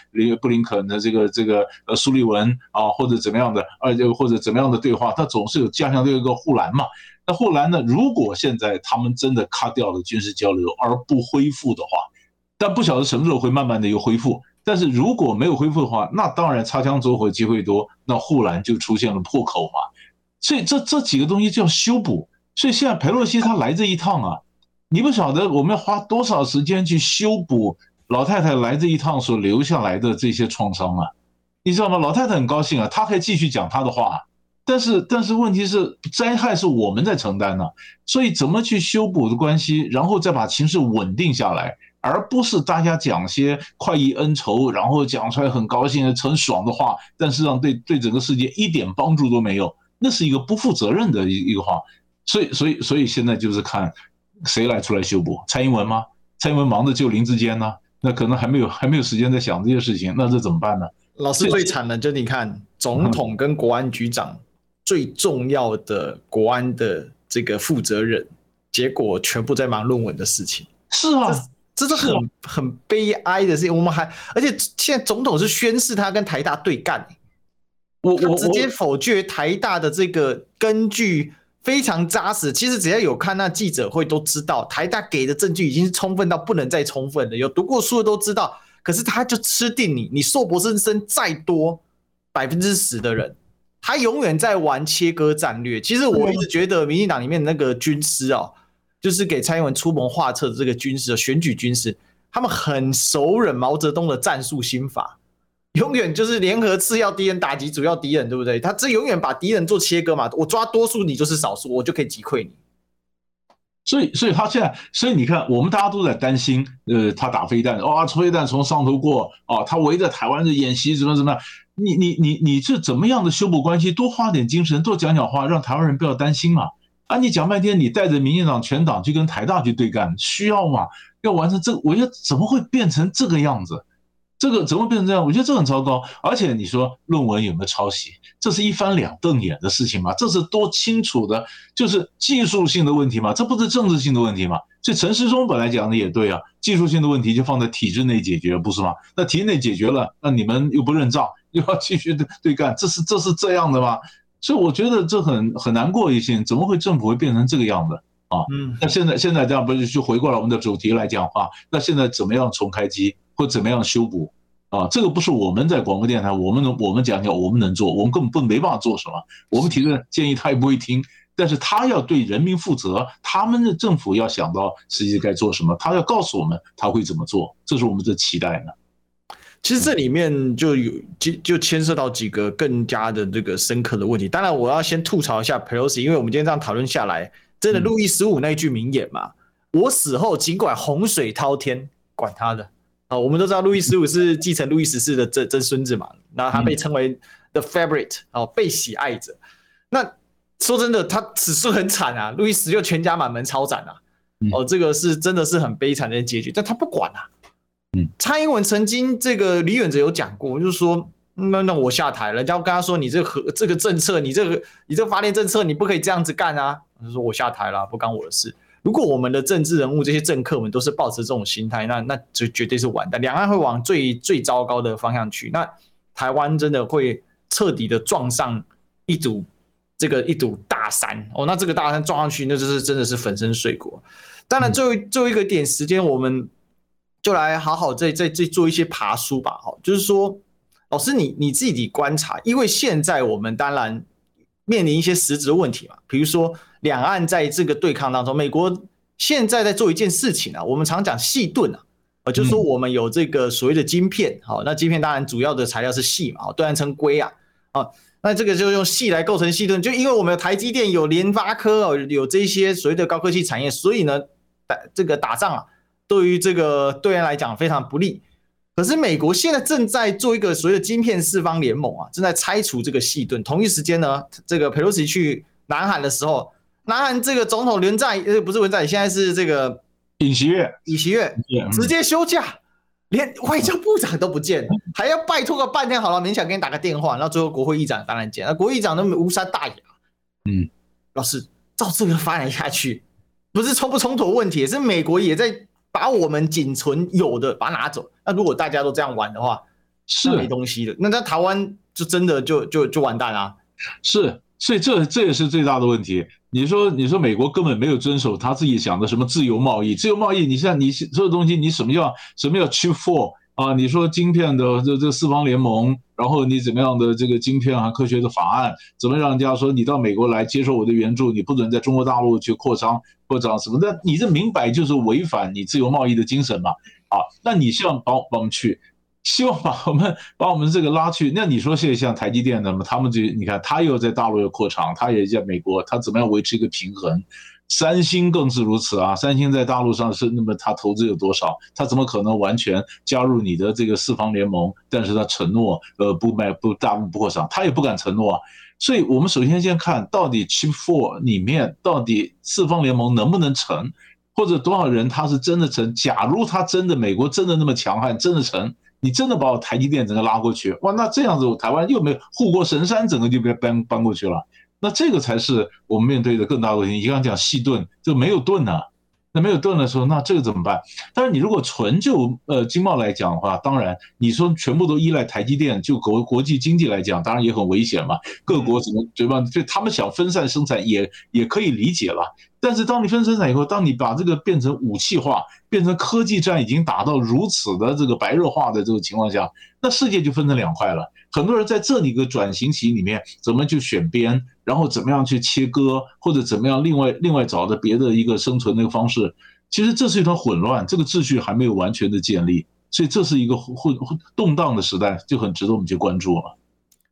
布林肯的这个这个呃苏利文啊，或者怎么样的，而且或者怎么样的对话，它总是有加强这个护栏嘛。那护栏呢，如果现在他们真的卡掉了军事交流而不恢复的话，但不晓得什么时候会慢慢的又恢复。但是如果没有恢复的话，那当然擦枪走火机会多，那护栏就出现了破口嘛。所以这这几个东西叫修补。所以现在裴洛西他来这一趟啊，你不晓得我们要花多少时间去修补老太太来这一趟所留下来的这些创伤啊，你知道吗？老太太很高兴啊，她可以继续讲她的话，但是但是问题是灾害是我们在承担呢，所以怎么去修补的关系，然后再把情势稳定下来。而不是大家讲些快意恩仇，然后讲出来很高兴的、很爽的话，但实际上对对整个世界一点帮助都没有，那是一个不负责任的一一个话。所以，所以，所以现在就是看谁来出来修补？蔡英文吗？蔡英文忙着救林志坚呢，那可能还没有还没有时间在想这些事情，那这怎么办呢？老师最惨的就你看，总统跟国安局长最重要的国安的这个负责人，结果全部在忙论文的事情。是啊。这是很很悲哀的事情。我们还，而且现在总统是宣誓他跟台大对干，我我直接否决台大的这个根据非常扎实。其实只要有看那记者会都知道，台大给的证据已经是充分到不能再充分了。有读过书的都知道，可是他就吃定你，你硕博士生再多百分之十的人，他永远在玩切割战略。其实我一直觉得民进党里面的那个军师哦。就是给蔡英文出谋划策的这个军事选举军事，他们很熟稔毛泽东的战术心法，永远就是联合次要敌人打击主要敌人，对不对？他这永远把敌人做切割嘛，我抓多数，你就是少数，我就可以击溃你。所以，所以他现在，所以你看，我们大家都在担心，呃，他打飞弹，哇，飞弹从上头过，啊，他围着台湾的演习，怎么怎么样？你你你你是怎么样的修补关系？多花点精神，多讲讲话，让台湾人不要担心嘛。啊你讲半天，你带着民进党全党去跟台大去对干，需要吗？要完成这个，我觉得怎么会变成这个样子？这个怎么变成这样？我觉得这很糟糕。而且你说论文有没有抄袭？这是一翻两瞪眼的事情吗？这是多清楚的，就是技术性的问题吗？这不是政治性的问题吗？这陈时中本来讲的也对啊，技术性的问题就放在体制内解决，不是吗？那体制内解决了，那你们又不认账，又要继续对对干，这是这是这样的吗？所以我觉得这很很难过一些，怎么会政府会变成这个样子啊？嗯，那现在现在这样不是就回过来我们的主题来讲话？那现在怎么样重开机？或怎么样修补啊？这个不是我们在广播电台，我们能我们讲讲，我们能做，我们根本不没办法做什么。我们提的建议他也不会听，但是他要对人民负责，他们的政府要想到实际该做什么，他要告诉我们他会怎么做，这是我们的期待呢。其实这里面就有就就牵涉到几个更加的这个深刻的问题。当然，我要先吐槽一下 Pelosi，因为我们今天这样讨论下来，真的路易十五那句名言嘛，我死后尽管洪水滔天，管他的。啊，我们都知道路易十五 是继承路易十四的曾曾孙子嘛，然后他被称为 the favorite，哦，被喜爱者。那说真的，他此事很惨啊，路易十六全家满门抄斩啊，哦，这个是真的是很悲惨的结局，但他不管啊。嗯，蔡英文曾经这个李远哲有讲过，就是说，那那我下台了，人家跟他说，你这个和这个政策，你这个你这个发电政策，你不可以这样子干啊，他说我下台了，不干我的事。如果我们的政治人物这些政客们都是抱持这种心态，那那就绝对是完蛋，两岸会往最最糟糕的方向去。那台湾真的会彻底的撞上一堵这个一堵大山哦。那这个大山撞上去，那就是真的是粉身碎骨。当然，最后最后一个点时间，我们就来好好再再再做一些爬书吧。好，就是说，老师你你自己观察，因为现在我们当然面临一些实质的问题嘛，比如说。两岸在这个对抗当中，美国现在在做一件事情啊，我们常讲细盾啊，呃，就是说我们有这个所谓的晶片，好，那晶片当然主要的材料是矽嘛，对岸称硅啊，啊，那这个就用矽来构成矽盾，就因为我们有台积电、有联发科哦，有这些所谓的高科技产业，所以呢，打这个打仗啊，对于这个对岸来讲非常不利。可是美国现在正在做一个所谓的晶片四方联盟啊，正在拆除这个矽盾。同一时间呢，这个佩洛西去南韩的时候。南韩这个总统文在呃不是文在寅，现在是这个尹锡悦，尹锡悦直接休假，连外交部长都不见，还要拜托个半天，好了，勉强给你打个电话，然后最后国会议长当然见，那国会议长都无伤大雅。嗯，老师照这个发展下去，不是冲不冲突问题，是美国也在把我们仅存有的把它拿走。那如果大家都这样玩的话，是没东西的。那在台湾就真的就就就完蛋啊。是，所以这这也是最大的问题。你说，你说美国根本没有遵守他自己想的什么自由贸易，自由贸易，你像你所有东西，你什么叫什么叫 Chip Four 啊？你说晶片的这这四方联盟，然后你怎么样的这个晶片啊科学的法案，怎么让人家说你到美国来接受我的援助，你不准在中国大陆去扩张扩张什么的？你这明摆就是违反你自由贸易的精神嘛？啊，那你希望帮帮去？希望把我们把我们这个拉去，那你说现在像台积电的嘛，他们就你看，他又在大陆又扩厂，他也在美国，他怎么样维持一个平衡？三星更是如此啊，三星在大陆上是那么，他投资有多少？他怎么可能完全加入你的这个四方联盟？但是他承诺呃不卖不大陆不扩厂，他也不敢承诺啊。所以我们首先先看到底 Chip Four 里面到底四方联盟能不能成，或者多少人他是真的成？假如他真的美国真的那么强悍，真的成？你真的把我台积电整个拉过去，哇，那这样子台湾又没有护国神山，整个就被搬搬过去了。那这个才是我们面对的更大的问题。你刚刚讲细盾，就没有盾啊，那没有盾的时候，那这个怎么办？但是你如果纯就呃经贸来讲的话，当然你说全部都依赖台积电，就国国际经济来讲，当然也很危险嘛。各国怎么对吧？就他们想分散生产也也可以理解了。但是当你分生产以后，当你把这个变成武器化，变成科技战，已经达到如此的这个白热化的这个情况下，那世界就分成两块了。很多人在这里个转型期里面，怎么去选边，然后怎么样去切割，或者怎么样另外另外找的别的一个生存的一个方式，其实这是一团混乱，这个秩序还没有完全的建立，所以这是一个混混动荡的时代，就很值得我们去关注了。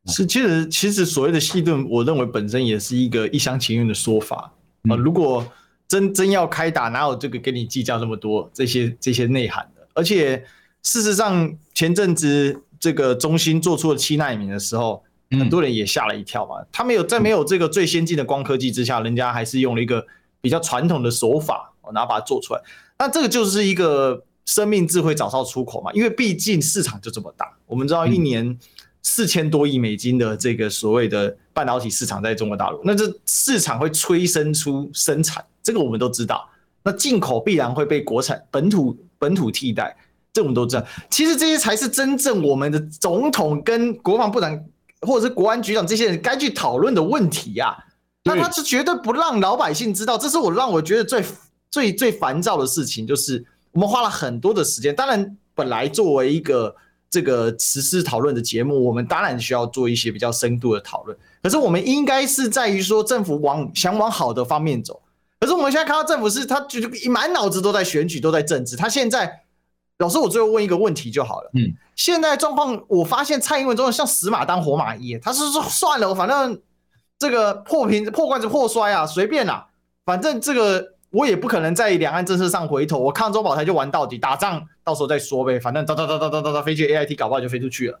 是，其实其实所谓的细盾，我认为本身也是一个一厢情愿的说法啊。如果真真要开打，哪有这个跟你计较这么多这些这些内涵的？而且事实上，前阵子这个中兴做出了七纳米的时候，很多人也吓了一跳嘛。他没有在没有这个最先进的光科技之下，人家还是用了一个比较传统的手法，然后把它做出来。那这个就是一个生命智慧找到出口嘛，因为毕竟市场就这么大。我们知道一年。四千多亿美金的这个所谓的半导体市场在中国大陆，那这市场会催生出生产，这个我们都知道。那进口必然会被国产本土本土替代，这我们都知道。其实这些才是真正我们的总统跟国防部长或者是国安局长这些人该去讨论的问题呀。那他是绝对不让老百姓知道，这是我让我觉得最最最烦躁的事情，就是我们花了很多的时间。当然，本来作为一个。这个实施讨论的节目，我们当然需要做一些比较深度的讨论。可是我们应该是在于说，政府往想往好的方面走。可是我们现在看到政府是，他就满脑子都在选举，都在政治。他现在，老师，我最后问一个问题就好了。嗯，现在状况，我发现蔡英文真的像死马当活马医。他是说算了，反正这个破瓶破罐子破摔啊，随便啦，反正这个。我也不可能在两岸政策上回头，我抗中保台就玩到底，打仗到时候再说呗。反正哒哒哒哒哒哒哒，飞机 AIT 搞不好就飞出去了。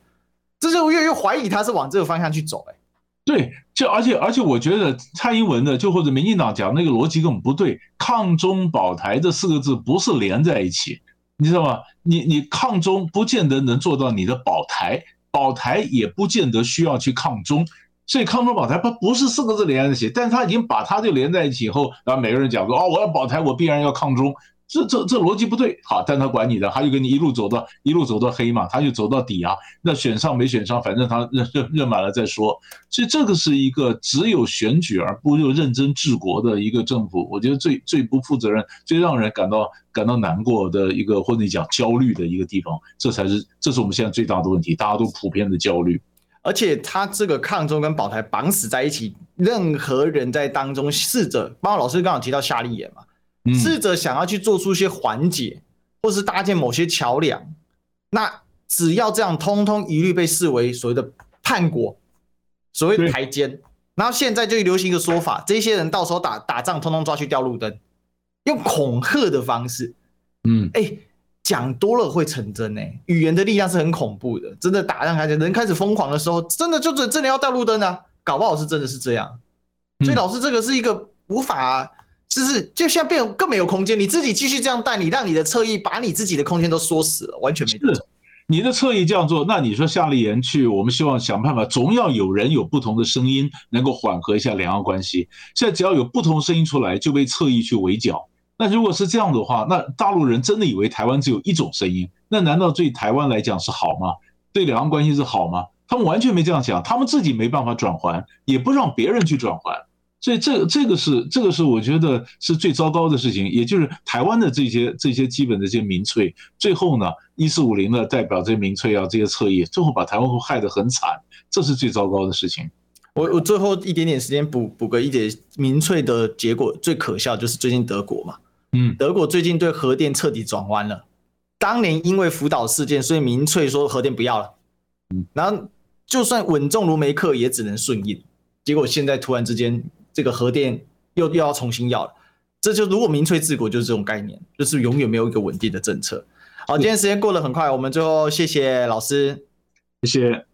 这就越越怀疑他是往这个方向去走，哎，对，就而且而且我觉得蔡英文的就或者民进党讲那个逻辑根本不对，抗中保台这四个字不是连在一起，你知道吗？你你抗中不见得能做到你的保台，保台也不见得需要去抗中。所以抗中保台不不是四个字连在一起，但是他已经把它就连在一起以后，然后每个人讲说哦，我要保台，我必然要抗中，这这这逻辑不对。好，但他管你的，他就跟你一路走到一路走到黑嘛，他就走到底啊。那选上没选上，反正他认认认满了再说。所以这个是一个只有选举而不又认真治国的一个政府，我觉得最最不负责任、最让人感到感到难过的一个，或者你讲焦虑的一个地方，这才是这是我们现在最大的问题，大家都普遍的焦虑。而且他这个抗中跟保台绑死在一起，任何人在当中试着，包括老师刚刚提到夏立言嘛，试着想要去做出一些缓解，或是搭建某些桥梁，那只要这样，通通一律被视为所谓的叛国，所谓的台奸。然后现在就流行一个说法，这些人到时候打打仗，通通抓去吊路灯，用恐吓的方式，嗯，哎。讲多了会成真呢、欸，语言的力量是很恐怖的，真的打仗开始人开始疯狂的时候，真的就真真的要带路灯啊，搞不好是真的是这样。所以老师这个是一个无法，就是就像变更没有空间，你自己继续这样带，你让你的侧翼把你自己的空间都缩死了，完全没得。你的侧翼这样做，那你说夏立言去，我们希望想办法，总要有人有不同的声音，能够缓和一下两岸关系。现在只要有不同声音出来，就被侧翼去围剿。那如果是这样的话，那大陆人真的以为台湾只有一种声音？那难道对台湾来讲是好吗？对两岸关系是好吗？他们完全没这样想，他们自己没办法转还，也不让别人去转还，所以这这个是这个是我觉得是最糟糕的事情。也就是台湾的这些这些基本的这些民粹，最后呢，一四五零的代表这些民粹啊，这些侧翼，最后把台湾会害得很惨，这是最糟糕的事情。我我最后一点点时间补补个一点民粹的结果，最可笑就是最近德国嘛。嗯，德国最近对核电彻底转弯了。当年因为福岛事件，所以民粹说核电不要了。嗯，然后就算稳重如梅克，也只能顺应。结果现在突然之间，这个核电又又要重新要了。这就如果民粹治国就是这种概念，就是永远没有一个稳定的政策。好，今天时间过得很快，我们最后谢谢老师，谢谢。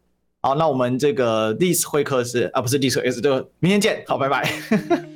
好，那我们这个历史会客是啊，不是历史会客室，就明天见。好，拜拜。